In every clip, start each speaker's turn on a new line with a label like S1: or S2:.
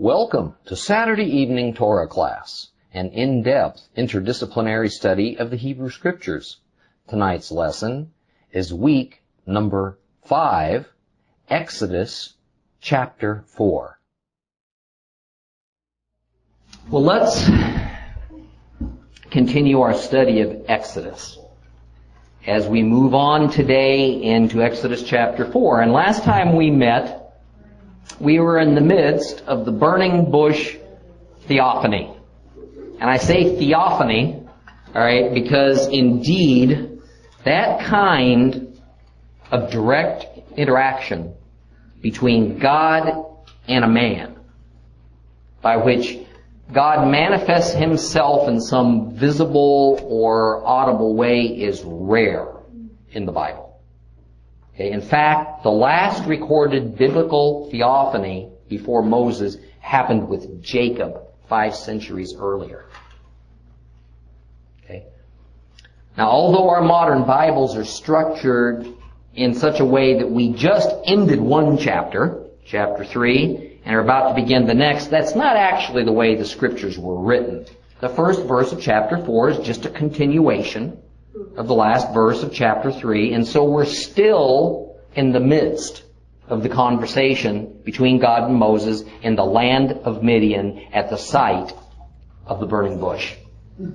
S1: Welcome to Saturday evening Torah class, an in-depth interdisciplinary study of the Hebrew Scriptures. Tonight's lesson is week number 5, Exodus chapter 4. Well, let's continue our study of Exodus as we move on today into Exodus chapter 4. And last time we met, we were in the midst of the burning bush theophany. And I say theophany, alright, because indeed, that kind of direct interaction between God and a man, by which God manifests himself in some visible or audible way is rare in the Bible. Okay, in fact, the last recorded biblical theophany before Moses happened with Jacob five centuries earlier. Okay. Now, although our modern Bibles are structured in such a way that we just ended one chapter, chapter 3, and are about to begin the next, that's not actually the way the scriptures were written. The first verse of chapter 4 is just a continuation of the last verse of chapter 3, and so we're still in the midst of the conversation between God and Moses in the land of Midian at the site of the burning bush.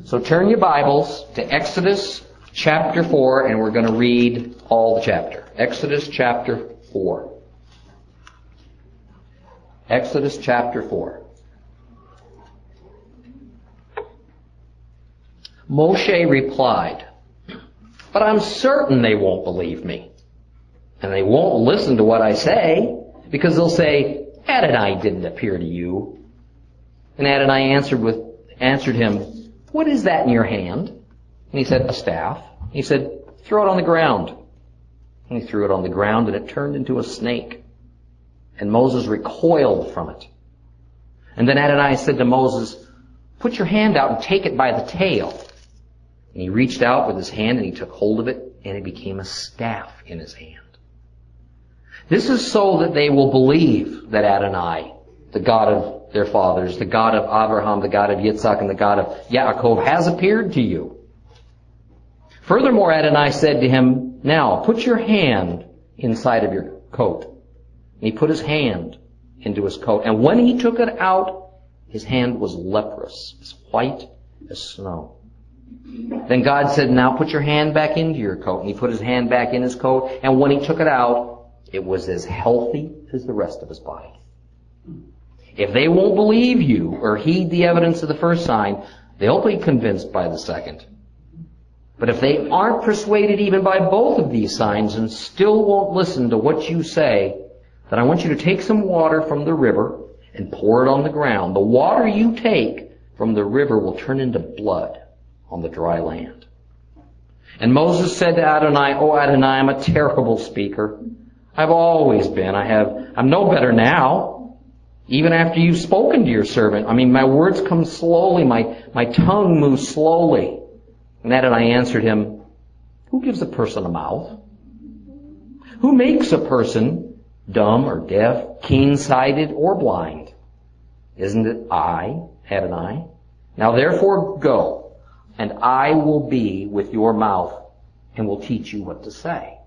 S1: So turn your Bibles to Exodus chapter 4, and we're going to read all the chapter. Exodus chapter 4. Exodus chapter 4. Moshe replied, but I'm certain they won't believe me. And they won't listen to what I say because they'll say, Adonai didn't appear to you. And Adonai answered with, answered him, what is that in your hand? And he said, a staff. He said, throw it on the ground. And he threw it on the ground and it turned into a snake. And Moses recoiled from it. And then Adonai said to Moses, put your hand out and take it by the tail. And he reached out with his hand and he took hold of it and it became a staff in his hand. This is so that they will believe that Adonai, the God of their fathers, the God of Abraham, the God of Yitzhak, and the God of Yaakov has appeared to you. Furthermore, Adonai said to him, Now put your hand inside of your coat. And he put his hand into his coat. And when he took it out, his hand was leprous, as white as snow. Then God said, now put your hand back into your coat. And he put his hand back in his coat, and when he took it out, it was as healthy as the rest of his body. If they won't believe you or heed the evidence of the first sign, they'll be convinced by the second. But if they aren't persuaded even by both of these signs and still won't listen to what you say, then I want you to take some water from the river and pour it on the ground. The water you take from the river will turn into blood on the dry land. And Moses said to Adonai, Oh Adonai, I'm a terrible speaker. I've always been. I have, I'm no better now. Even after you've spoken to your servant. I mean, my words come slowly. My, my tongue moves slowly. And Adonai answered him, Who gives a person a mouth? Who makes a person dumb or deaf, keen-sighted or blind? Isn't it I, Adonai? Now therefore go and I will be with your mouth and will teach you what to say.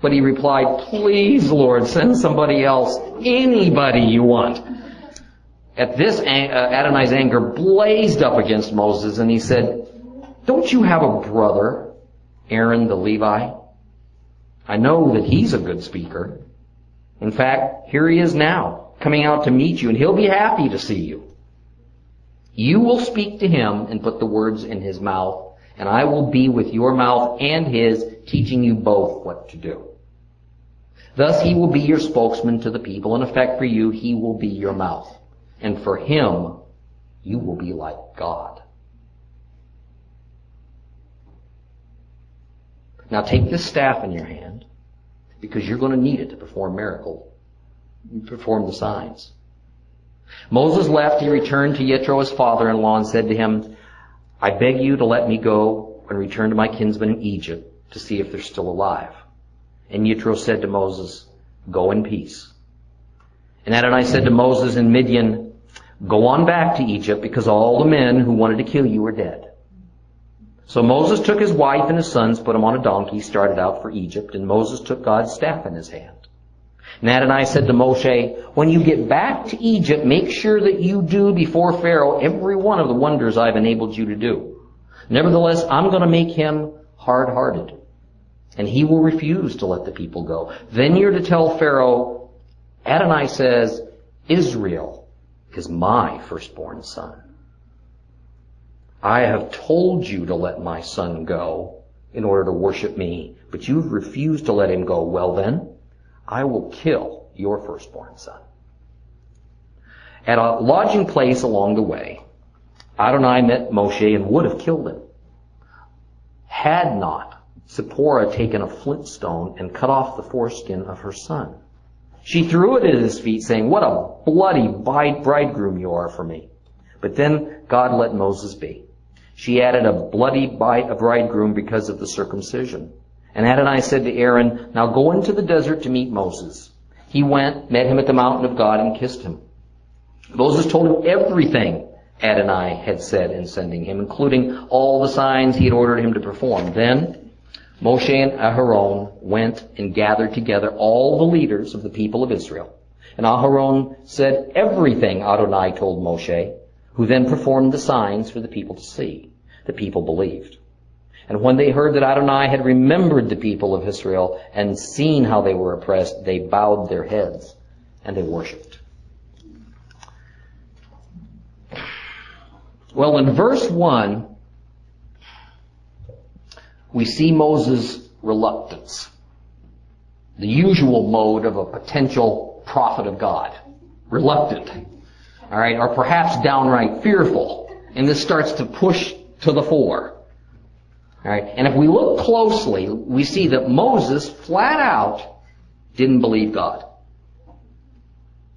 S1: But he replied, please, Lord, send somebody else, anybody you want. At this, uh, Adonai's anger blazed up against Moses and he said, don't you have a brother, Aaron the Levi? I know that he's a good speaker. In fact, here he is now, coming out to meet you, and he'll be happy to see you. You will speak to him and put the words in his mouth, and I will be with your mouth and his, teaching you both what to do. Thus he will be your spokesman to the people. In effect, for you, he will be your mouth. And for him, you will be like God. Now take this staff in your hand, because you're going to need it to perform miracle, perform the signs. Moses left, he returned to Yitro, his father-in-law, and said to him, I beg you to let me go and return to my kinsmen in Egypt to see if they're still alive. And Yitro said to Moses, Go in peace. And Adonai said to Moses and Midian, Go on back to Egypt because all the men who wanted to kill you are dead. So Moses took his wife and his sons, put them on a donkey, started out for Egypt, and Moses took God's staff in his hand. And Adonai said to Moshe, When you get back to Egypt, make sure that you do before Pharaoh every one of the wonders I've enabled you to do. Nevertheless, I'm going to make him hard-hearted, and he will refuse to let the people go. Then you're to tell Pharaoh, Adonai says, Israel is my firstborn son. I have told you to let my son go in order to worship me, but you've refused to let him go. Well then, I will kill your firstborn son. At a lodging place along the way, Adonai met Moshe and would have killed him. Had not Zipporah taken a flint stone and cut off the foreskin of her son. She threw it at his feet, saying, What a bloody bridegroom you are for me. But then God let Moses be. She added a bloody bridegroom because of the circumcision. And Adonai said to Aaron, Now go into the desert to meet Moses. He went, met him at the mountain of God, and kissed him. Moses told him everything Adonai had said in sending him, including all the signs he had ordered him to perform. Then Moshe and Aharon went and gathered together all the leaders of the people of Israel. And Aharon said everything Adonai told Moshe, who then performed the signs for the people to see. The people believed. And when they heard that Adonai had remembered the people of Israel and seen how they were oppressed, they bowed their heads and they worshiped. Well, in verse 1, we see Moses' reluctance. The usual mode of a potential prophet of God. Reluctant. Alright, or perhaps downright fearful. And this starts to push to the fore. Alright, and if we look closely, we see that Moses flat out didn't believe God.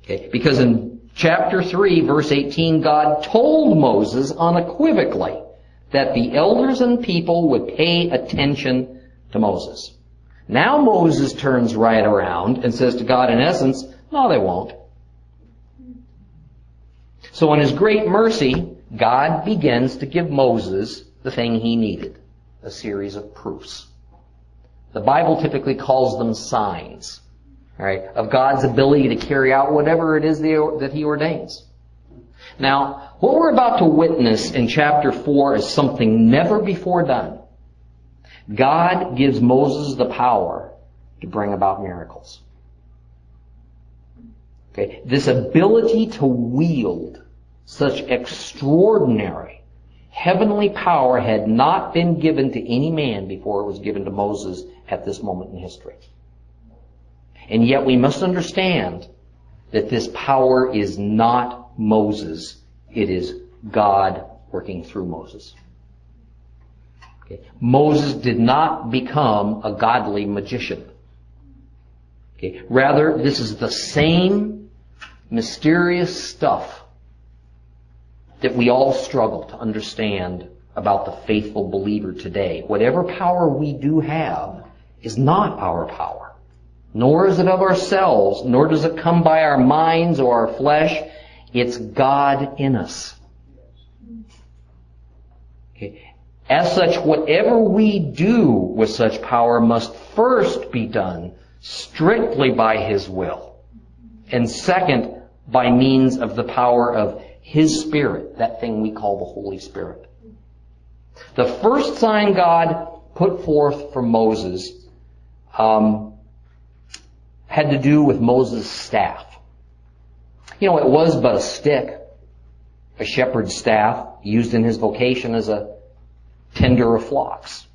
S1: Okay, because in chapter 3, verse 18, God told Moses unequivocally that the elders and people would pay attention to Moses. Now Moses turns right around and says to God, in essence, no, they won't. So in his great mercy, God begins to give Moses the thing he needed a series of proofs. The Bible typically calls them signs, right, of God's ability to carry out whatever it is that He ordains. Now, what we're about to witness in chapter 4 is something never before done. God gives Moses the power to bring about miracles. Okay, this ability to wield such extraordinary Heavenly power had not been given to any man before it was given to Moses at this moment in history. And yet we must understand that this power is not Moses. It is God working through Moses. Okay. Moses did not become a godly magician. Okay. Rather, this is the same mysterious stuff that we all struggle to understand about the faithful believer today. Whatever power we do have is not our power. Nor is it of ourselves, nor does it come by our minds or our flesh. It's God in us. Okay. As such, whatever we do with such power must first be done strictly by His will. And second, by means of the power of his Spirit, that thing we call the Holy Spirit. The first sign God put forth for Moses um, had to do with Moses' staff. You know, it was but a stick, a shepherd's staff, used in his vocation as a tender of flocks.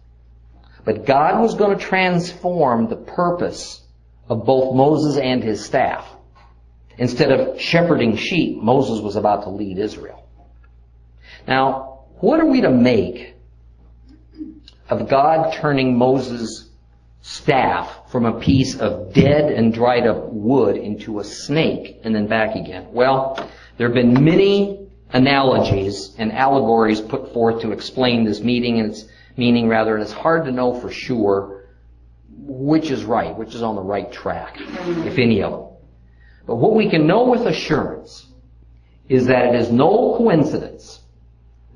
S1: But God was going to transform the purpose of both Moses and his staff. Instead of shepherding sheep, Moses was about to lead Israel. Now, what are we to make of God turning Moses' staff from a piece of dead and dried up wood into a snake and then back again? Well, there have been many analogies and allegories put forth to explain this meeting and its meaning rather, and it's hard to know for sure which is right, which is on the right track, if any of them. But what we can know with assurance is that it is no coincidence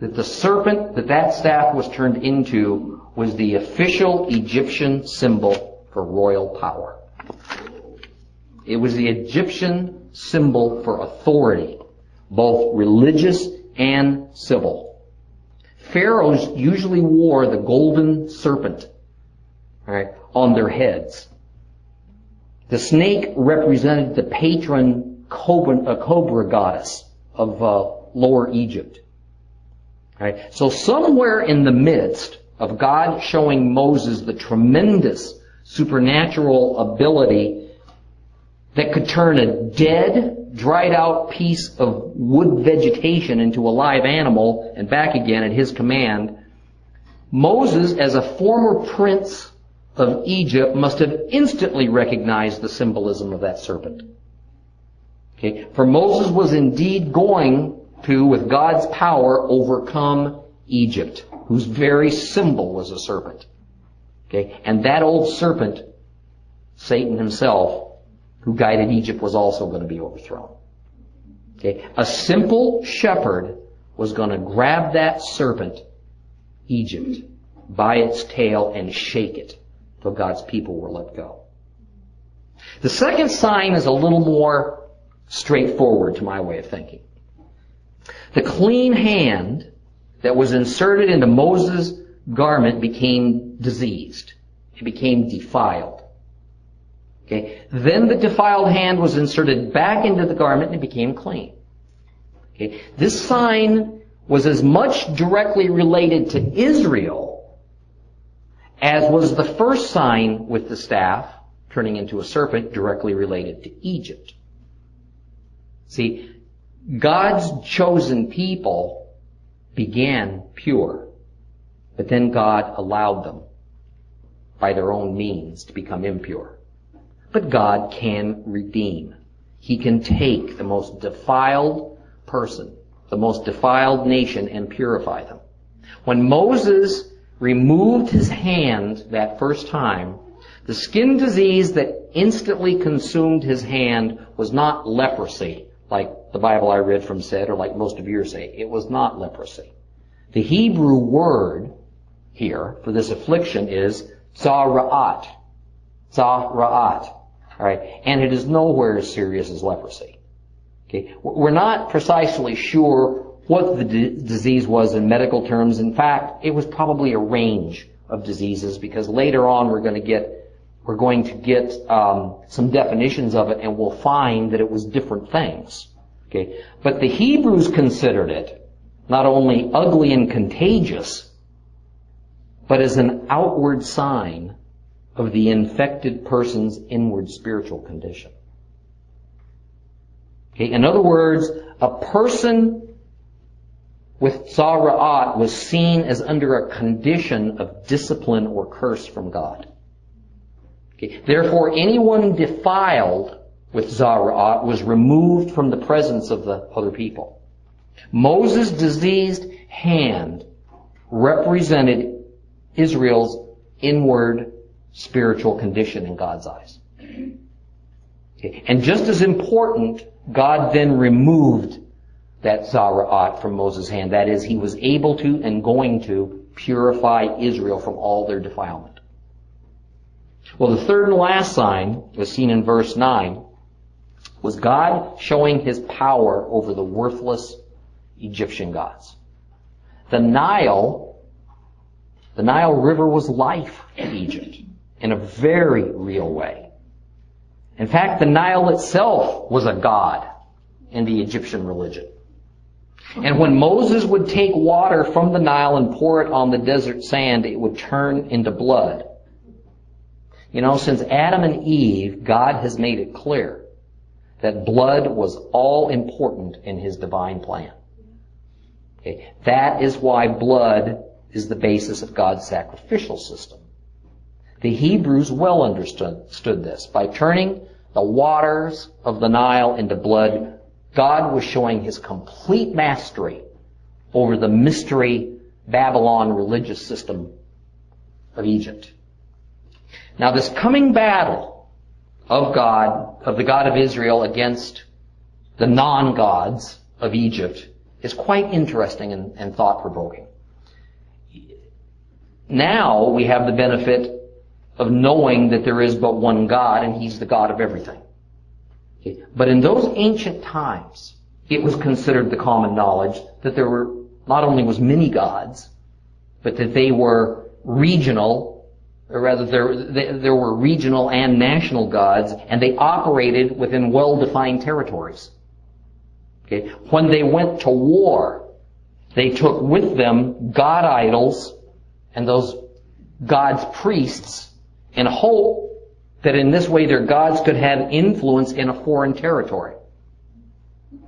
S1: that the serpent that that staff was turned into was the official Egyptian symbol for royal power. It was the Egyptian symbol for authority, both religious and civil. Pharaohs usually wore the golden serpent right, on their heads. The snake represented the patron cobra, cobra goddess of uh, Lower Egypt. Right? So somewhere in the midst of God showing Moses the tremendous supernatural ability that could turn a dead, dried out piece of wood vegetation into a live animal and back again at his command, Moses, as a former prince of Egypt, must have instantly recognized the symbolism of that serpent. Okay? For Moses was indeed going to, with God's power, overcome Egypt, whose very symbol was a serpent. Okay? And that old serpent, Satan himself, who guided Egypt, was also going to be overthrown. Okay? A simple shepherd was going to grab that serpent, Egypt, by its tail and shake it till God's people were let go. The second sign is a little more straightforward to my way of thinking. The clean hand that was inserted into Moses' garment became diseased. It became defiled. Okay. Then the defiled hand was inserted back into the garment and it became clean. Okay. This sign was as much directly related to Israel as was the first sign with the staff turning into a serpent directly related to Egypt. See, God's chosen people began pure, but then God allowed them by their own means to become impure. But God can redeem. He can take the most defiled person, the most defiled nation, and purify them. When Moses removed his hand that first time, the skin disease that instantly consumed his hand was not leprosy, like the Bible I read from said, or like most of yours say. It was not leprosy. The Hebrew word here for this affliction is zara'at. Zara'at. Alright? And it is nowhere as serious as leprosy. Okay? We're not precisely sure what the d- disease was in medical terms. In fact, it was probably a range of diseases because later on we're going to get we're going to get um, some definitions of it and we'll find that it was different things. Okay? But the Hebrews considered it not only ugly and contagious, but as an outward sign of the infected person's inward spiritual condition. Okay? In other words, a person with Zara'at was seen as under a condition of discipline or curse from God. Okay. Therefore, anyone defiled with Zara'at was removed from the presence of the other people. Moses' diseased hand represented Israel's inward spiritual condition in God's eyes. Okay. And just as important, God then removed that Zara'at from Moses' hand. That is, he was able to and going to purify Israel from all their defilement. Well, the third and last sign, as seen in verse 9, was God showing his power over the worthless Egyptian gods. The Nile, the Nile River was life in Egypt in a very real way. In fact, the Nile itself was a god in the Egyptian religion. And when Moses would take water from the Nile and pour it on the desert sand, it would turn into blood. You know, since Adam and Eve, God has made it clear that blood was all important in his divine plan. Okay. That is why blood is the basis of God's sacrificial system. The Hebrews well understood this. By turning the waters of the Nile into blood, God was showing his complete mastery over the mystery Babylon religious system of Egypt. Now this coming battle of God, of the God of Israel against the non-gods of Egypt is quite interesting and, and thought-provoking. Now we have the benefit of knowing that there is but one God and He's the God of everything. Okay. But in those ancient times, it was considered the common knowledge that there were, not only was many gods, but that they were regional, or rather there, there were regional and national gods, and they operated within well-defined territories. Okay. When they went to war, they took with them god idols and those god's priests in hope that in this way their gods could have influence in a foreign territory.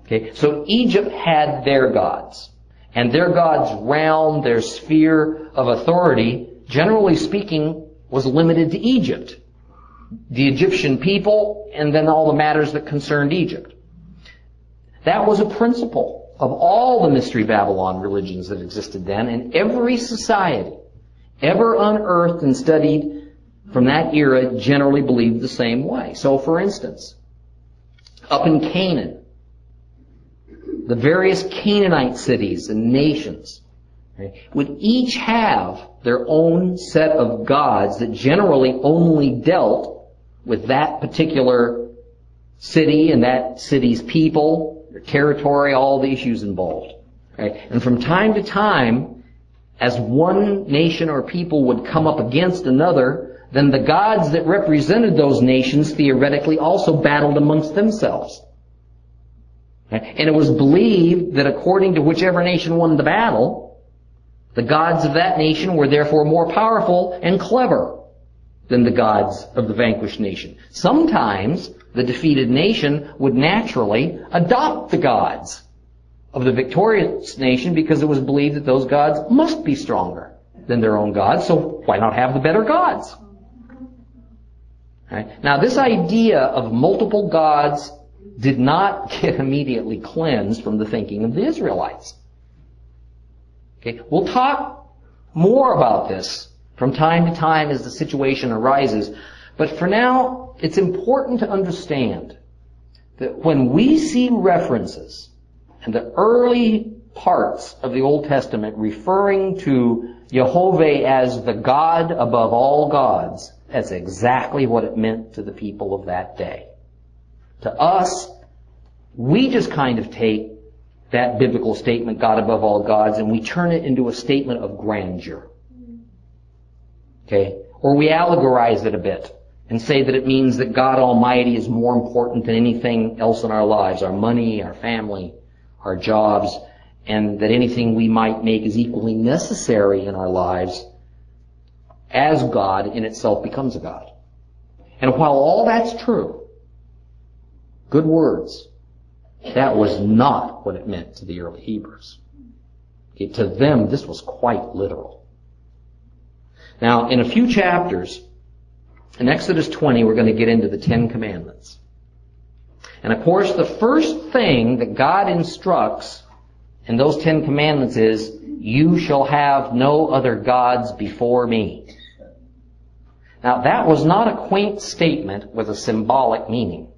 S1: Okay, so Egypt had their gods. And their god's realm, their sphere of authority, generally speaking, was limited to Egypt. The Egyptian people, and then all the matters that concerned Egypt. That was a principle of all the Mystery Babylon religions that existed then, and every society ever unearthed and studied from that era generally believed the same way. So for instance, up in Canaan, the various Canaanite cities and nations would each have their own set of gods that generally only dealt with that particular city and that city's people, their territory, all the issues involved. And from time to time, as one nation or people would come up against another, then the gods that represented those nations theoretically also battled amongst themselves. And it was believed that according to whichever nation won the battle, the gods of that nation were therefore more powerful and clever than the gods of the vanquished nation. Sometimes the defeated nation would naturally adopt the gods of the victorious nation because it was believed that those gods must be stronger than their own gods, so why not have the better gods? Right? Now this idea of multiple gods did not get immediately cleansed from the thinking of the Israelites. Okay, we'll talk more about this from time to time as the situation arises, but for now, it's important to understand that when we see references in the early parts of the Old Testament referring to Jehovah as the God above all gods, that's exactly what it meant to the people of that day. To us, we just kind of take that biblical statement, God above all gods, and we turn it into a statement of grandeur. Okay? Or we allegorize it a bit and say that it means that God Almighty is more important than anything else in our lives, our money, our family, our jobs, and that anything we might make is equally necessary in our lives as God in itself becomes a God. And while all that's true, good words, that was not what it meant to the early Hebrews. Okay, to them, this was quite literal. Now, in a few chapters, in Exodus 20, we're going to get into the Ten Commandments. And of course, the first thing that God instructs in those Ten Commandments is, you shall have no other gods before me. Now, that was not a quaint statement with a symbolic meaning.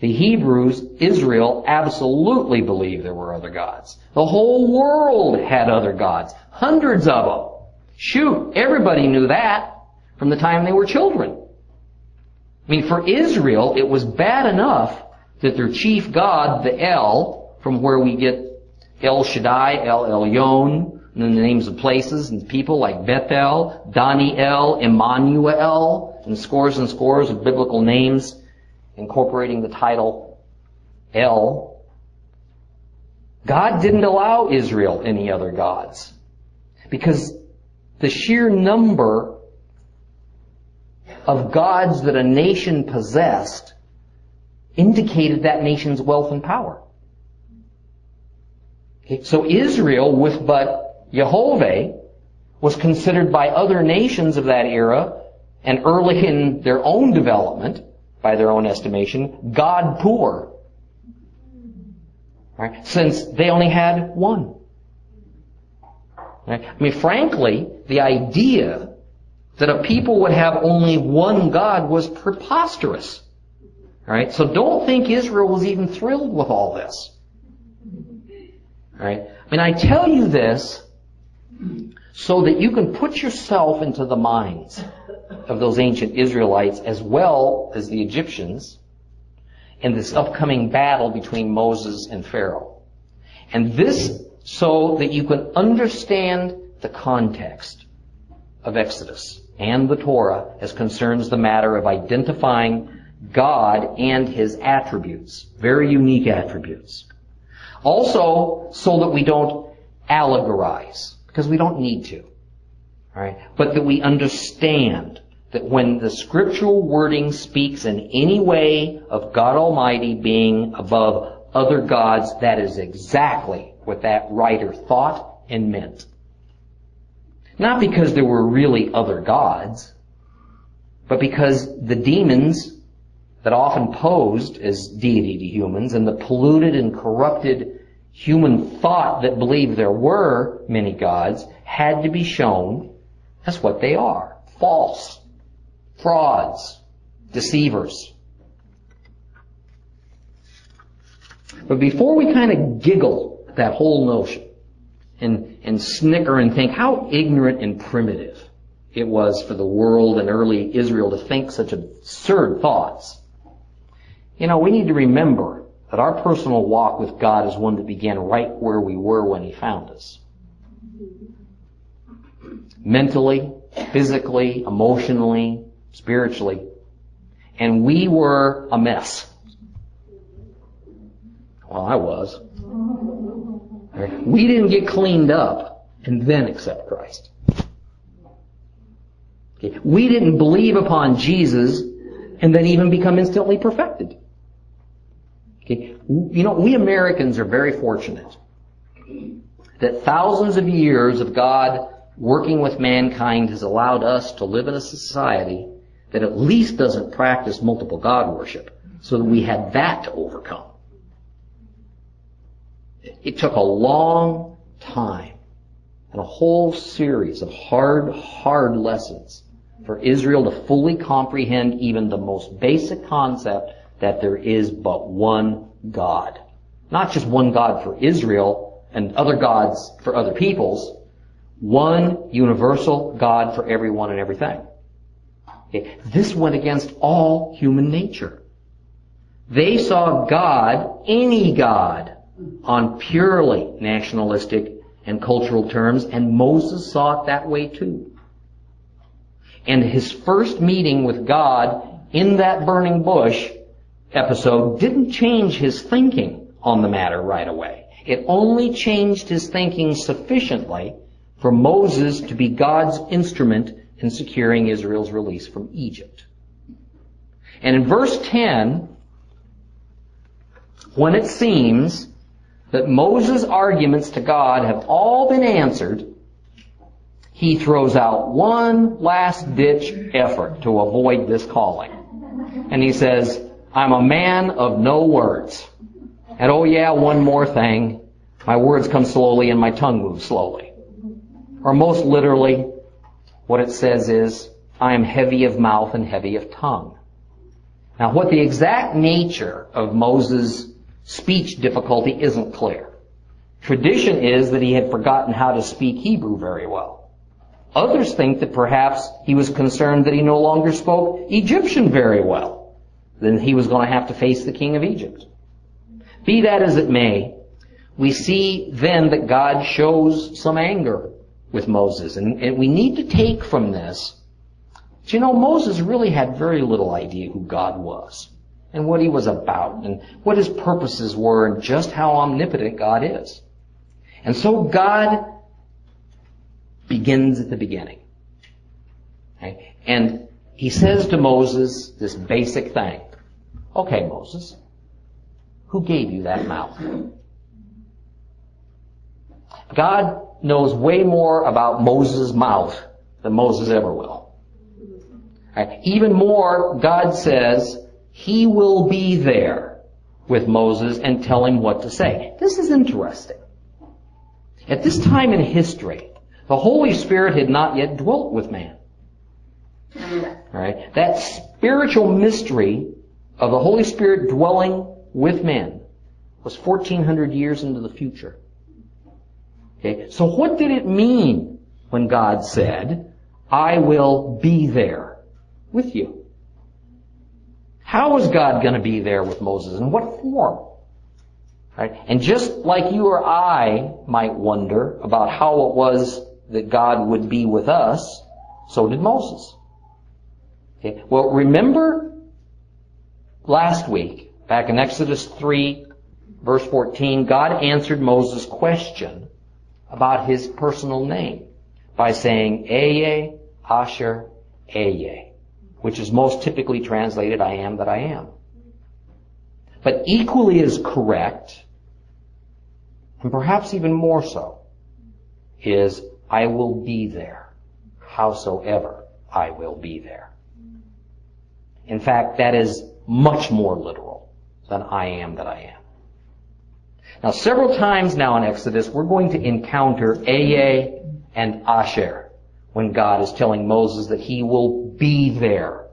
S1: The Hebrews, Israel, absolutely believed there were other gods. The whole world had other gods. Hundreds of them. Shoot, everybody knew that from the time they were children. I mean, for Israel, it was bad enough that their chief god, the El, from where we get El Shaddai, El Elyon, the names of places and people like Bethel, Daniel, Emmanuel, and scores and scores of biblical names incorporating the title El. God didn't allow Israel any other gods because the sheer number of gods that a nation possessed indicated that nation's wealth and power. Okay, so Israel, with but Jehovah, was considered by other nations of that era and early in their own development, by their own estimation, God poor. Right? Since they only had one. Right? I mean, frankly, the idea that a people would have only one God was preposterous. Alright, so don't think Israel was even thrilled with all this. Alright, I mean, I tell you this so that you can put yourself into the minds of those ancient Israelites as well as the Egyptians in this upcoming battle between Moses and Pharaoh. And this so that you can understand the context of Exodus and the Torah as concerns the matter of identifying God and His attributes, very unique attributes. Also, so that we don't allegorize, because we don't need to. Alright? But that we understand that when the scriptural wording speaks in any way of God Almighty being above other gods, that is exactly what that writer thought and meant. Not because there were really other gods, but because the demons that often posed as deity to humans and the polluted and corrupted human thought that believed there were many gods had to be shown as what they are. False. Frauds. Deceivers. But before we kind of giggle at that whole notion and, and snicker and think how ignorant and primitive it was for the world and early Israel to think such absurd thoughts, you know, we need to remember that our personal walk with God is one that began right where we were when He found us. Mentally, physically, emotionally, spiritually. And we were a mess. Well, I was. We didn't get cleaned up and then accept Christ. We didn't believe upon Jesus and then even become instantly perfected. Okay. You know, we Americans are very fortunate that thousands of years of God working with mankind has allowed us to live in a society that at least doesn't practice multiple God worship so that we had that to overcome. It took a long time and a whole series of hard, hard lessons for Israel to fully comprehend even the most basic concept that there is but one God. Not just one God for Israel and other gods for other peoples. One universal God for everyone and everything. Okay. This went against all human nature. They saw God, any God, on purely nationalistic and cultural terms, and Moses saw it that way too. And his first meeting with God in that burning bush episode didn't change his thinking on the matter right away. It only changed his thinking sufficiently for Moses to be God's instrument in securing Israel's release from Egypt. And in verse 10, when it seems that Moses' arguments to God have all been answered, he throws out one last ditch effort to avoid this calling. And he says, I'm a man of no words. And oh yeah, one more thing. My words come slowly and my tongue moves slowly. Or most literally, what it says is, I am heavy of mouth and heavy of tongue. Now what the exact nature of Moses' speech difficulty isn't clear. Tradition is that he had forgotten how to speak Hebrew very well. Others think that perhaps he was concerned that he no longer spoke Egyptian very well. Then he was going to have to face the king of Egypt. Be that as it may, we see then that God shows some anger with Moses. And, and we need to take from this, you know, Moses really had very little idea who God was and what he was about and what his purposes were and just how omnipotent God is. And so God begins at the beginning. Okay? And he says to Moses this basic thing. Okay, Moses, who gave you that mouth? God knows way more about Moses' mouth than Moses ever will. Right? Even more, God says, He will be there with Moses and tell him what to say. This is interesting. At this time in history, the Holy Spirit had not yet dwelt with man. Right? That spiritual mystery of the Holy Spirit dwelling with men was 1400 years into the future. Okay? So what did it mean when God said, I will be there with you? How was God going to be there with Moses? In what form? Right? And just like you or I might wonder about how it was that God would be with us, so did Moses. Okay. Well, remember last week, back in Exodus 3, verse 14, God answered Moses' question about his personal name by saying, Ehyeh, Asher, Ehyeh, which is most typically translated, I am that I am. But equally as correct, and perhaps even more so, is I will be there, howsoever I will be there. In fact, that is much more literal than I am that I am. Now, several times now in Exodus, we're going to encounter Ehyeh and Asher when God is telling Moses that he will be there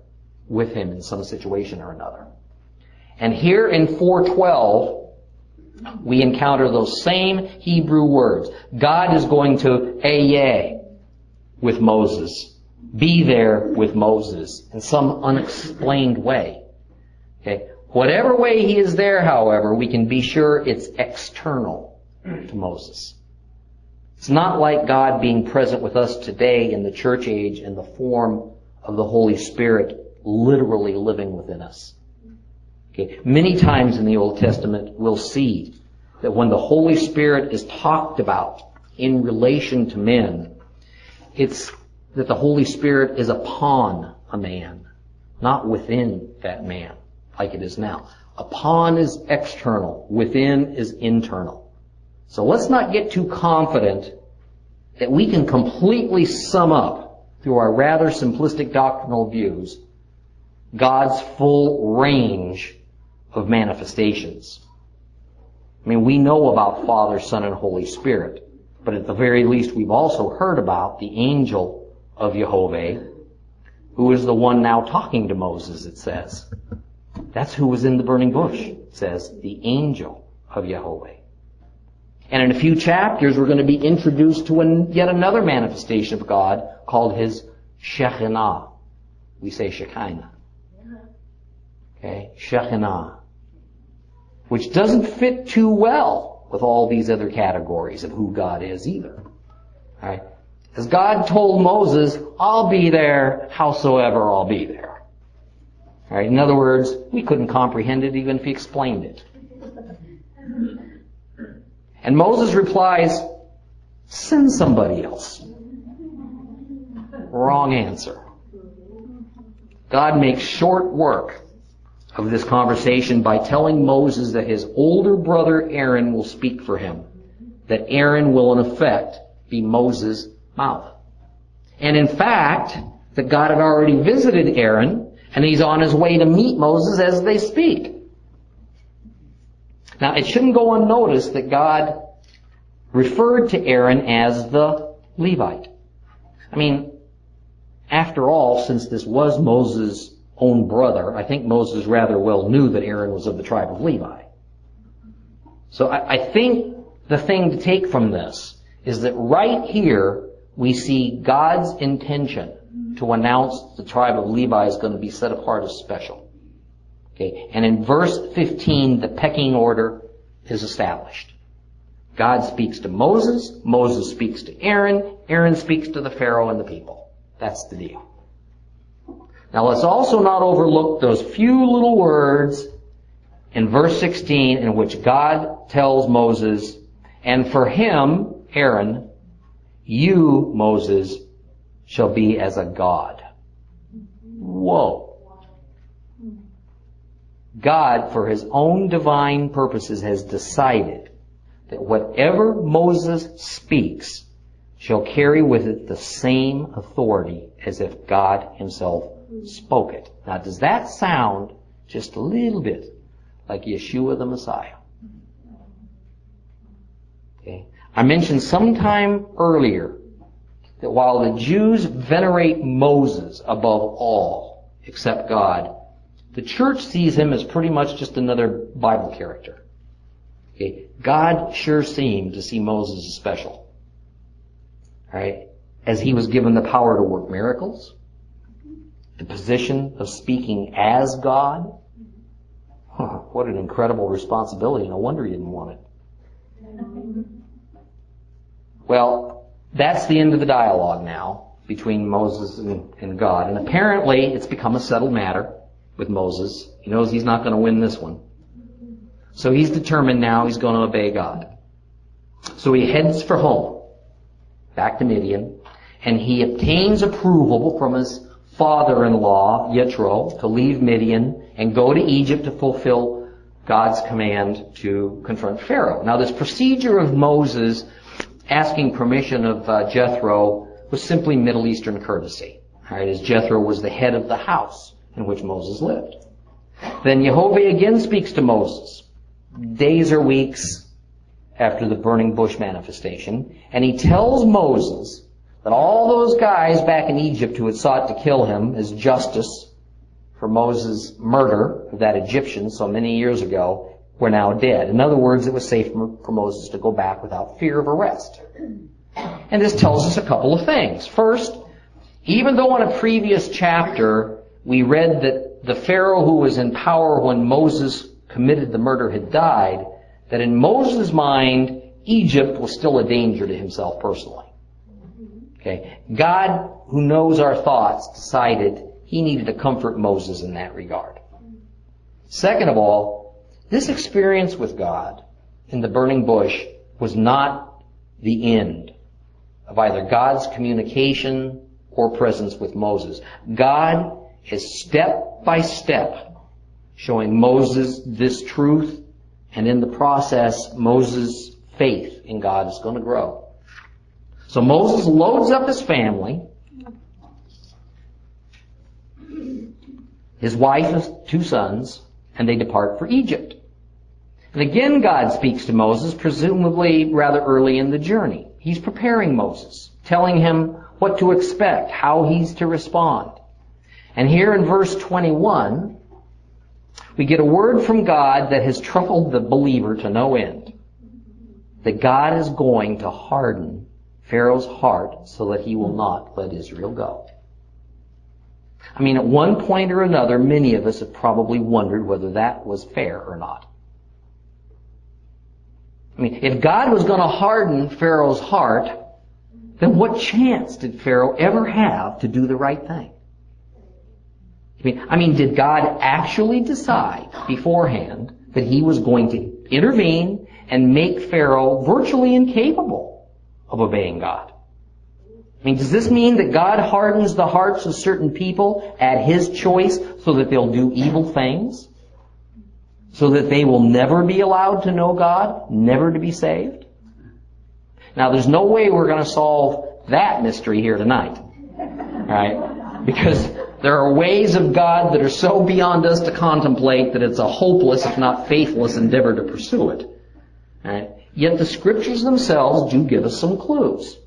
S1: with him in some situation or another. And here in 412, we encounter those same Hebrew words. God is going to Ehyeh with Moses. Be there with Moses in some unexplained way. Okay. Whatever way he is there, however, we can be sure it's external to Moses. It's not like God being present with us today in the church age in the form of the Holy Spirit literally living within us. Okay. Many times in the Old Testament, we'll see that when the Holy Spirit is talked about in relation to men, it's that the Holy Spirit is upon a man, not within that man, like it is now. Upon is external, within is internal. So let's not get too confident that we can completely sum up through our rather simplistic doctrinal views God's full range of manifestations. I mean, we know about Father, Son, and Holy Spirit, but at the very least we've also heard about the angel of Jehovah, who is the one now talking to Moses, it says. That's who was in the burning bush, says, the angel of Jehovah. And in a few chapters, we're going to be introduced to an, yet another manifestation of God called his Shekinah. We say Shekinah. Okay, Shekinah. Which doesn't fit too well with all these other categories of who God is either. Alright? As God told Moses, I'll be there howsoever I'll be there. Alright, in other words, we couldn't comprehend it even if he explained it. And Moses replies, send somebody else. Wrong answer. God makes short work of this conversation by telling Moses that his older brother Aaron will speak for him. That Aaron will in effect be Moses' mouth. And in fact, that God had already visited Aaron and he's on his way to meet Moses as they speak. Now, it shouldn't go unnoticed that God referred to Aaron as the Levite. I mean, after all, since this was Moses' own brother, I think Moses rather well knew that Aaron was of the tribe of Levi. So I, I think the thing to take from this is that right here we see God's intention to announce the tribe of Levi is going to be set apart as special. Okay, and in verse 15, the pecking order is established. God speaks to Moses, Moses speaks to Aaron, Aaron speaks to the Pharaoh and the people. That's the deal. Now let's also not overlook those few little words in verse 16 in which God tells Moses, and for him, Aaron, you, Moses, shall be as a God. Whoa. God, for his own divine purposes, has decided that whatever Moses speaks shall carry with it the same authority as if God himself spoke it. Now, does that sound just a little bit like Yeshua the Messiah? Okay. I mentioned sometime earlier that while the Jews venerate Moses above all except God, the church sees him as pretty much just another Bible character. Okay? God sure seemed to see Moses as special. Right? As he was given the power to work miracles, the position of speaking as God. Huh, what an incredible responsibility. No wonder he didn't want it. Well, that's the end of the dialogue now between Moses and, and God. And apparently it's become a settled matter with Moses. He knows he's not going to win this one. So he's determined now he's going to obey God. So he heads for home, back to Midian, and he obtains approval from his father-in-law, Yitro, to leave Midian and go to Egypt to fulfill God's command to confront Pharaoh. Now this procedure of Moses asking permission of uh, Jethro was simply Middle Eastern courtesy. As Jethro was the head of the house in which Moses lived. Then Jehovah again speaks to Moses, days or weeks after the burning bush manifestation, and he tells Moses that all those guys back in Egypt who had sought to kill him as justice for Moses' murder of that Egyptian so many years ago were now dead. In other words, it was safe for Moses to go back without fear of arrest. And this tells us a couple of things. First, even though in a previous chapter we read that the Pharaoh who was in power when Moses committed the murder had died, that in Moses' mind, Egypt was still a danger to himself personally. Okay. God, who knows our thoughts, decided he needed to comfort Moses in that regard. Second of all, this experience with God in the burning bush was not the end of either God's communication or presence with Moses. God is step by step showing Moses this truth, and in the process, Moses' faith in God is going to grow. So Moses loads up his family, his wife and two sons, and they depart for Egypt. And again God speaks to Moses, presumably rather early in the journey. He's preparing Moses, telling him what to expect, how he's to respond. And here in verse 21, we get a word from God that has troubled the believer to no end. That God is going to harden Pharaoh's heart so that he will not let Israel go. I mean, at one point or another, many of us have probably wondered whether that was fair or not. I mean, if God was going to harden Pharaoh's heart, then what chance did Pharaoh ever have to do the right thing? I mean, I mean, did God actually decide beforehand that he was going to intervene and make Pharaoh virtually incapable of obeying God? I mean, does this mean that God hardens the hearts of certain people at His choice so that they'll do evil things? So that they will never be allowed to know God, never to be saved? Now, there's no way we're going to solve that mystery here tonight. Right? Because there are ways of God that are so beyond us to contemplate that it's a hopeless, if not faithless, endeavor to pursue it. Right? Yet the scriptures themselves do give us some clues.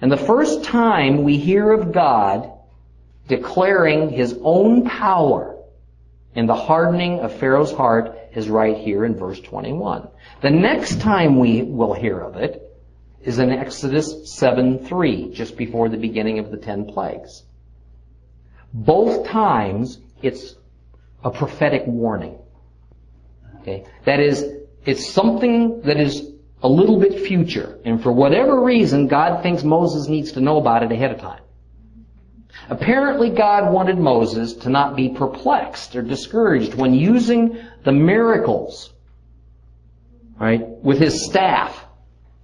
S1: And the first time we hear of God declaring His own power in the hardening of Pharaoh's heart is right here in verse 21. The next time we will hear of it is in Exodus 7:3, just before the beginning of the ten plagues. Both times it's a prophetic warning. Okay? That is, it's something that is a little bit future. And for whatever reason, God thinks Moses needs to know about it ahead of time. Apparently God wanted Moses to not be perplexed or discouraged when using the miracles, right, with his staff,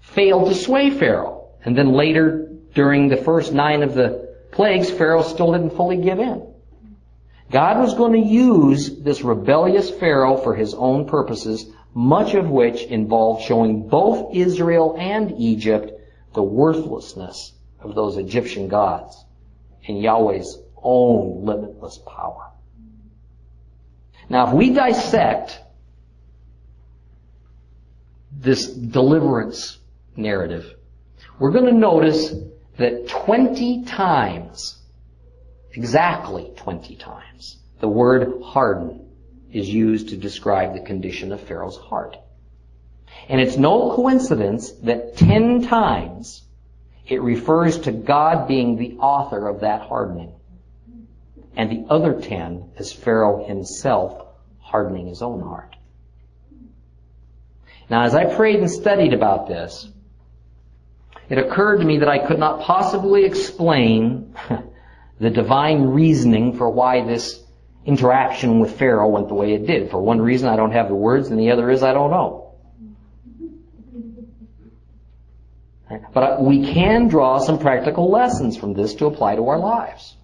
S1: failed to sway Pharaoh. And then later, during the first nine of the plagues, Pharaoh still didn't fully give in. God was going to use this rebellious Pharaoh for his own purposes much of which involved showing both Israel and Egypt the worthlessness of those Egyptian gods and Yahweh's own limitless power. Now, if we dissect this deliverance narrative, we're going to notice that 20 times, exactly 20 times, the word harden is used to describe the condition of Pharaoh's heart. And it's no coincidence that 10 times it refers to God being the author of that hardening. And the other 10 is Pharaoh himself hardening his own heart. Now, as I prayed and studied about this, it occurred to me that I could not possibly explain the divine reasoning for why this interaction with Pharaoh went the way it did. For one reason, I don't have the words, and the other is I don't know. But we can draw some practical lessons from this to apply to our lives.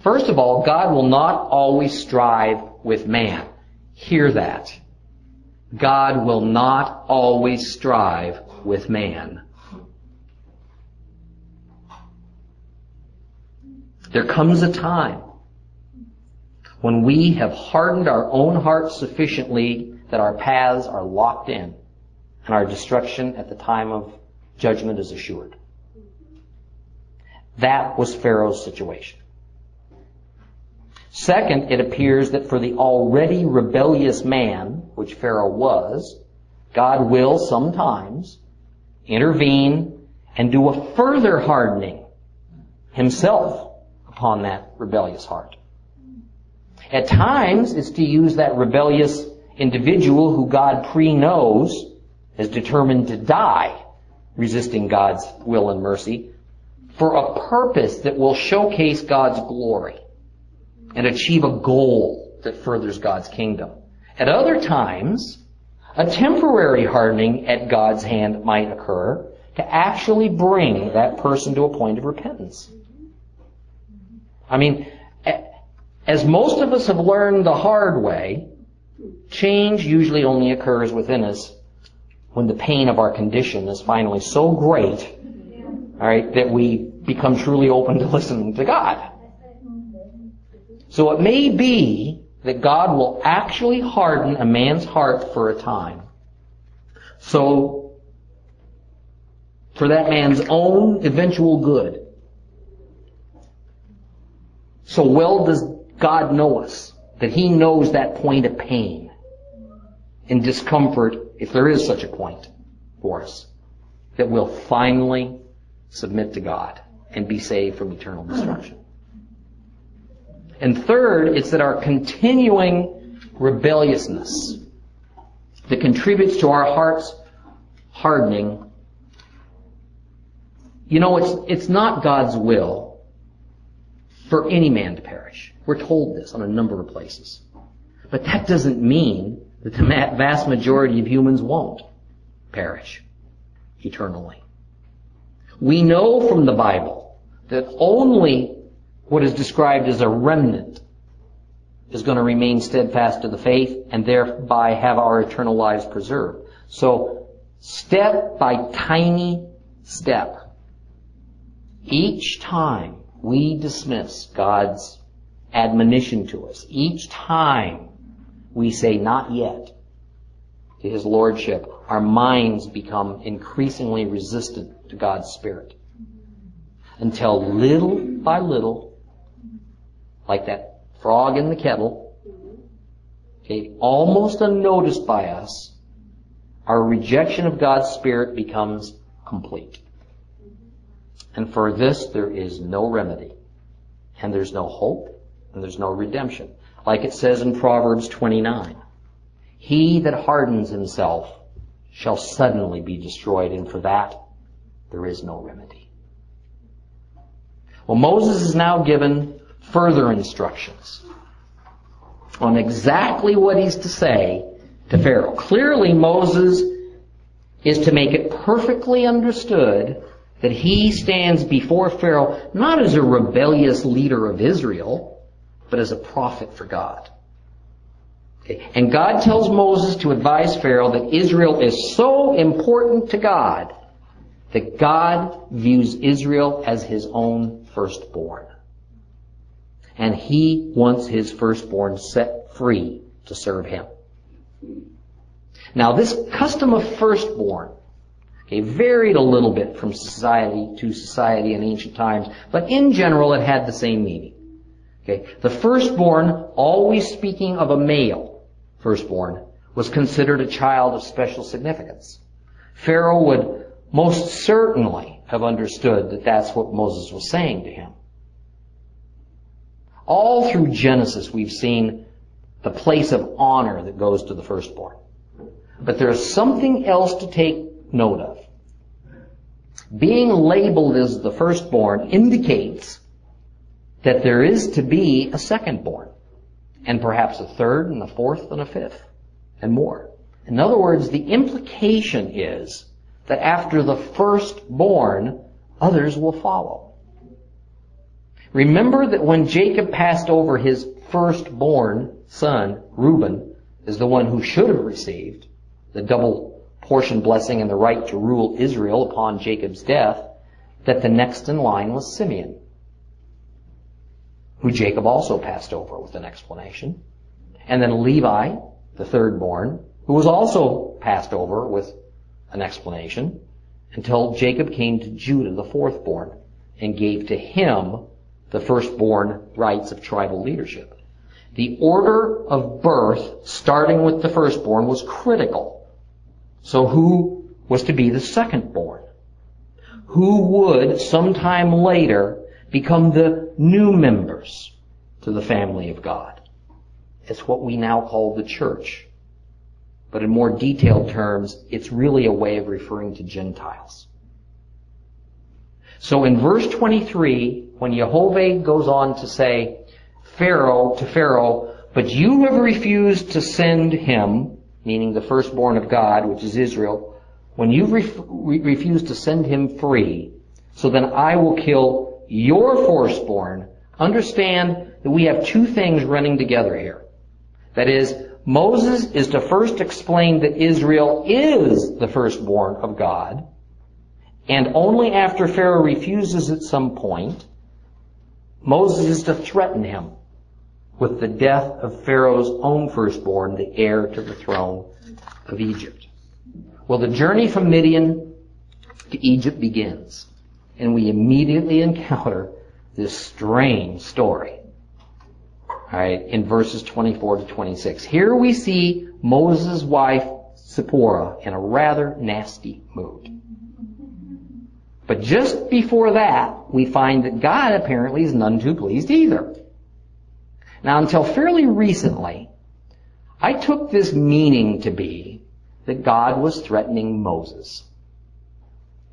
S1: First of all, God will not always strive with man. Hear that. God will not always strive with man. There comes a time when we have hardened our own hearts sufficiently that our paths are locked in and our destruction at the time of judgment is assured. That was Pharaoh's situation. Second, it appears that for the already rebellious man, which Pharaoh was, God will sometimes intervene and do a further hardening himself upon that rebellious heart. At times, it's to use that rebellious individual who God pre-knows determined to die resisting God's will and mercy for a purpose that will showcase God's glory and achieve a goal that furthers God's kingdom. At other times, a temporary hardening at God's hand might occur to actually bring that person to a point of repentance. I mean, as most of us have learned the hard way, change usually only occurs within us when the pain of our condition is finally so great, all right, that we become truly open to listening to God. So it may be that God will actually harden a man's heart for a time. So, for that man's own eventual good. So well does God know us that He knows that point of pain and discomfort, if there is such a point for us, that we'll finally submit to God and be saved from eternal destruction. And third, it's that our continuing rebelliousness that contributes to our hearts hardening. You know, it's, it's not God's will for any man to perish. We're told this on a number of places. But that doesn't mean that the vast majority of humans won't perish eternally. We know from the Bible that only what is described as a remnant is going to remain steadfast to the faith and thereby have our eternal lives preserved. So, step by tiny step, each time we dismiss God's admonition to us, each time we say not yet to His Lordship, our minds become increasingly resistant to God's Spirit. Until little by little, like that frog in the kettle, okay, almost unnoticed by us, our rejection of God's Spirit becomes complete. And for this, there is no remedy. And there's no hope, and there's no redemption. Like it says in Proverbs 29. He that hardens himself shall suddenly be destroyed, and for that there is no remedy. Well, Moses is now given further instructions on exactly what he's to say to Pharaoh. Clearly, Moses is to make it perfectly understood that he stands before Pharaoh not as a rebellious leader of Israel, but as a prophet for God. Okay. And God tells Moses to advise Pharaoh that Israel is so important to God that God views Israel as his own firstborn. And he wants his firstborn set free to serve him. Now this custom of firstborn Okay, varied a little bit from society to society in ancient times, but in general it had the same meaning. Okay, the firstborn, always speaking of a male firstborn, was considered a child of special significance. Pharaoh would most certainly have understood that that's what Moses was saying to him. All through Genesis, we've seen the place of honor that goes to the firstborn. But there is something else to take note of. Being labeled as the firstborn indicates that there is to be a secondborn, and perhaps a third, and a fourth, and a fifth, and more. In other words, the implication is that after the firstborn, others will follow. Remember that when Jacob passed over his firstborn son, Reuben, as the one who should have received the double portion blessing and the right to rule Israel upon Jacob's death, that the next in line was Simeon, who Jacob also passed over with an explanation. And then Levi, the third born, who was also passed over with an explanation until Jacob came to Judah, the fourth born, and gave to him the firstborn rights of tribal leadership. The order of birth, starting with the firstborn, was critical. So who was to be the secondborn? Who would sometime later become the new members to the family of God? It's what we now call the church. But in more detailed terms, it's really a way of referring to Gentiles. So in verse 23, when Jehovah goes on to say, Pharaoh, to Pharaoh, but you have refused to send him, meaning the firstborn of God, which is Israel, when you ref- refused to send him free, so then I will kill your firstborn. Understand that we have two things running together here. That is, Moses is to first explain that Israel is the firstborn of God, and only after Pharaoh refuses at some point, Moses is to threaten him with the death of Pharaoh's own firstborn, the heir to the throne of Egypt. Well, the journey from Midian to Egypt begins, and we immediately encounter this strange story. Alright, in verses 24 to 26. Here we see Moses' wife, Zipporah, in a rather nasty mood. But just before that, we find that God apparently is none too pleased either. Now, until fairly recently, I took this meaning to be that God was threatening Moses.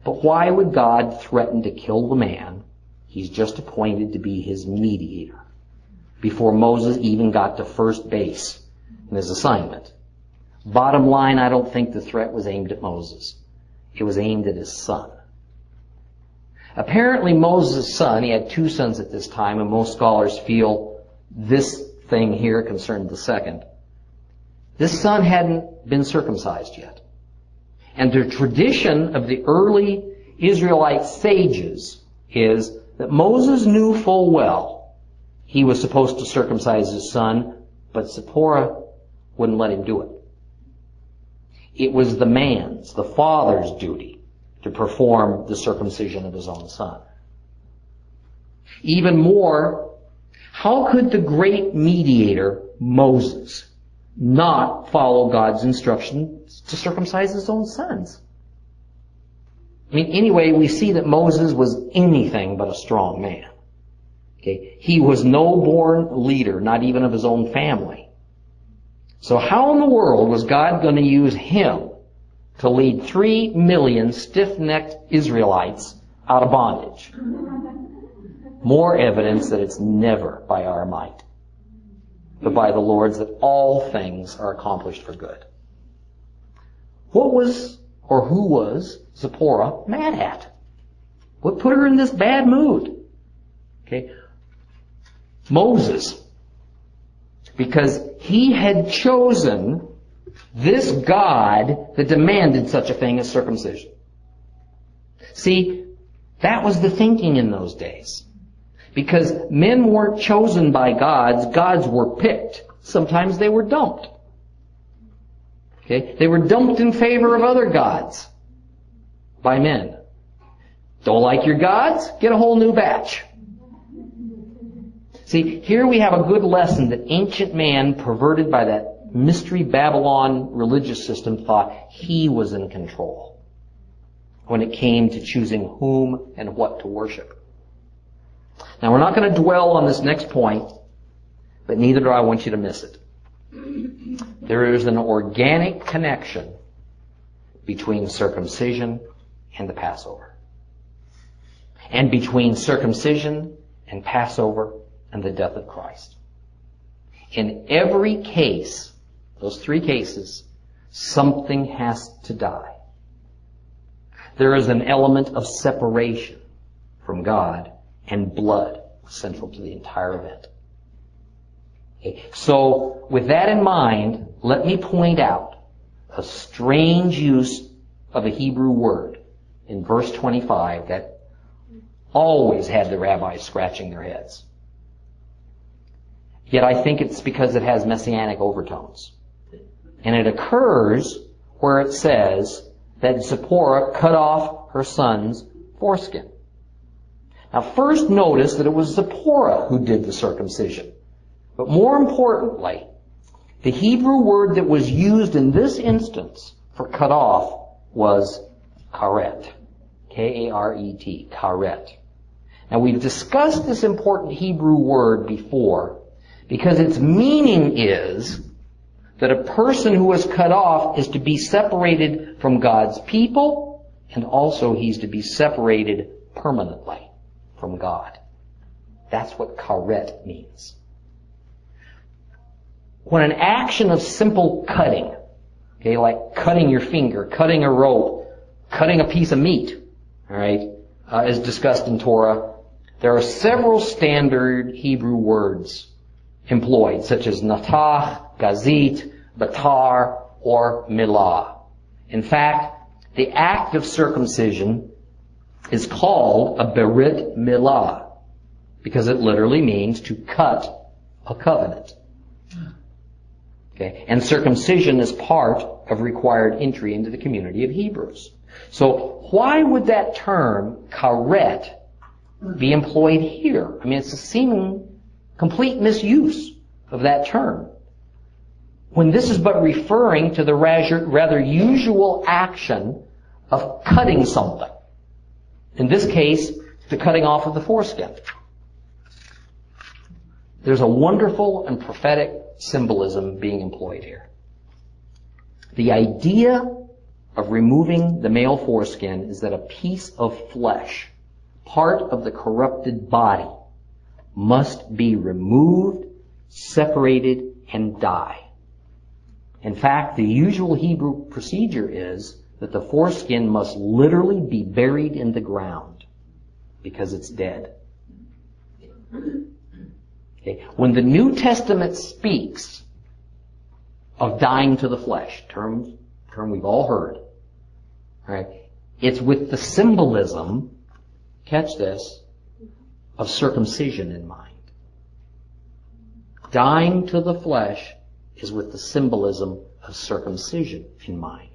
S1: But why would God threaten to kill the man he's just appointed to be his mediator before Moses even got to first base in his assignment? Bottom line, I don't think the threat was aimed at Moses. It was aimed at his son. Apparently Moses' son, he had two sons at this time, and most scholars feel this thing here concerned the second. This son hadn't been circumcised yet. And the tradition of the early Israelite sages is that Moses knew full well he was supposed to circumcise his son, but Zipporah wouldn't let him do it. It was the man's, the father's duty to perform the circumcision of his own son. Even more, how could the great mediator, Moses, not follow God's instructions to circumcise his own sons? I mean, anyway, we see that Moses was anything but a strong man. Okay? He was no born leader, not even of his own family. So how in the world was God going to use him to lead three million stiff-necked Israelites out of bondage. More evidence that it's never by our might, but by the Lord's that all things are accomplished for good. What was, or who was, Zipporah mad at? What put her in this bad mood? Okay. Moses. Because he had chosen this God that demanded such a thing as circumcision. See, that was the thinking in those days. Because men weren't chosen by gods, gods were picked. Sometimes they were dumped. Okay? They were dumped in favor of other gods. by men. Don't like your gods? Get a whole new batch. See, here we have a good lesson that ancient man, perverted by that mystery Babylon religious system, thought he was in control when it came to choosing whom and what to worship. Now we're not going to dwell on this next point, but neither do I want you to miss it. There is an organic connection between circumcision and the Passover. And between circumcision and Passover and the death of Christ. In every case, those three cases, something has to die. There is an element of separation from God and blood central to the entire event. Okay. So, with that in mind, let me point out a strange use of a Hebrew word in verse 25 that always had the rabbis scratching their heads. Yet I think it's because it has messianic overtones. And it occurs where it says that Zipporah cut off her son's foreskin. Now first notice that it was Zipporah who did the circumcision. But more importantly, the Hebrew word that was used in this instance for cut off was karet. K-A-R-E-T, karet. Now we've discussed this important Hebrew word before because its meaning is that a person who is cut off is to be separated from God's people and also he's to be separated permanently from God. That's what karet means. When an action of simple cutting, okay, like cutting your finger, cutting a rope, cutting a piece of meat, alright, uh, is discussed in Torah, there are several standard Hebrew words employed, such as natah, gazit, batar, or milah. In fact, the act of circumcision is called a berit milah because it literally means to cut a covenant. Okay? And circumcision is part of required entry into the community of Hebrews. So why would that term, karet, be employed here? I mean, it's a seeming complete misuse of that term. When this is but referring to the rather usual action of cutting something. In this case, the cutting off of the foreskin. There's a wonderful and prophetic symbolism being employed here. The idea of removing the male foreskin is that a piece of flesh, part of the corrupted body, must be removed, separated, and die. In fact, the usual Hebrew procedure is that the foreskin must literally be buried in the ground because it's dead. Okay. When the New Testament speaks of dying to the flesh, term, term we've all heard, right? It's with the symbolism, catch this, of circumcision in mind. Dying to the flesh is with the symbolism of circumcision in mind.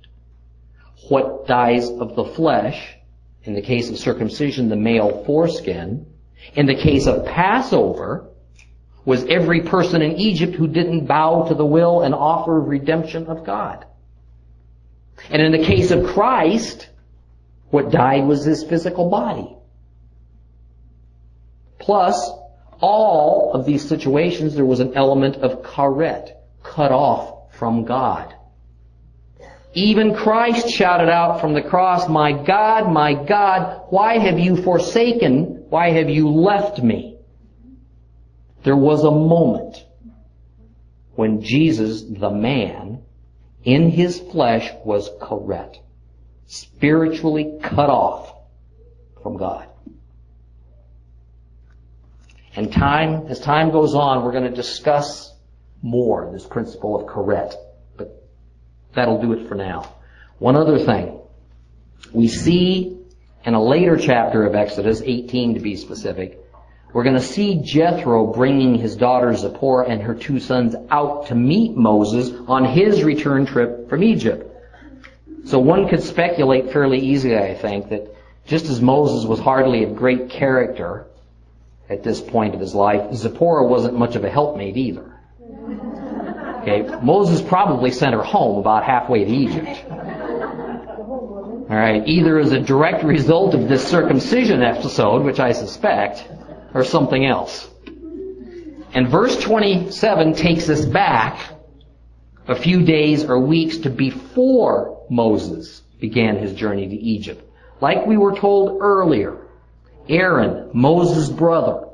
S1: What dies of the flesh, in the case of circumcision, the male foreskin, in the case of Passover, was every person in Egypt who didn't bow to the will and offer of redemption of God. And in the case of Christ, what died was his physical body. Plus, all of these situations, there was an element of karet, cut off from God. Even Christ shouted out from the cross, My God, my God, why have you forsaken, why have you left me? There was a moment when Jesus, the man, in his flesh was karet, spiritually cut off from God. And time, as time goes on, we're going to discuss more this principle of karet. But that'll do it for now. One other thing. We see in a later chapter of Exodus, 18 to be specific, we're going to see Jethro bringing his daughter Zipporah and her two sons out to meet Moses on his return trip from Egypt. So one could speculate fairly easily, I think, that just as Moses was hardly of great character at this point of his life, Zipporah wasn't much of a helpmate either. Okay, Moses probably sent her home about halfway to Egypt. All right, either as a direct result of this circumcision episode, which I suspect, or something else. And verse 27 takes us back a few days or weeks to before Moses began his journey to Egypt. Like we were told earlier, Aaron, Moses' brother,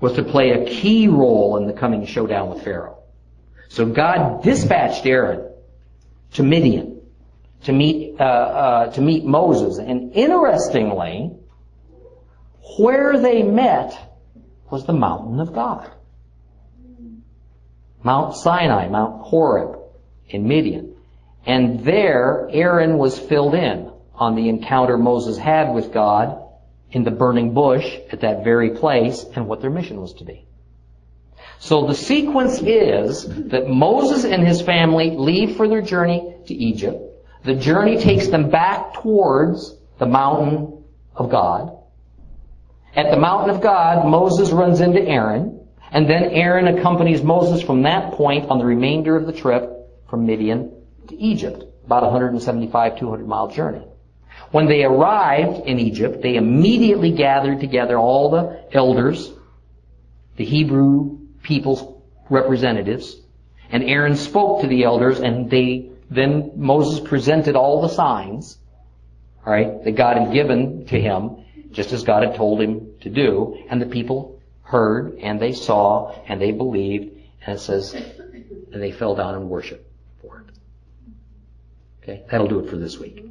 S1: was to play a key role in the coming showdown with Pharaoh. So God dispatched Aaron to Midian to meet uh, uh, to meet Moses, and interestingly, where they met was the mountain of God, Mount Sinai, Mount Horeb, in Midian, and there Aaron was filled in on the encounter Moses had with God in the burning bush at that very place and what their mission was to be. So the sequence is that Moses and his family leave for their journey to Egypt. The journey takes them back towards the mountain of God. At the mountain of God, Moses runs into Aaron, and then Aaron accompanies Moses from that point on the remainder of the trip from Midian to Egypt, about 175, 200 mile journey. When they arrived in Egypt, they immediately gathered together all the elders, the Hebrew people's representatives, and Aaron spoke to the elders, and they then Moses presented all the signs, all right, that God had given to him, just as God had told him to do, and the people heard and they saw and they believed, and it says, and they fell down and worshiped for it. Okay, that'll do it for this week.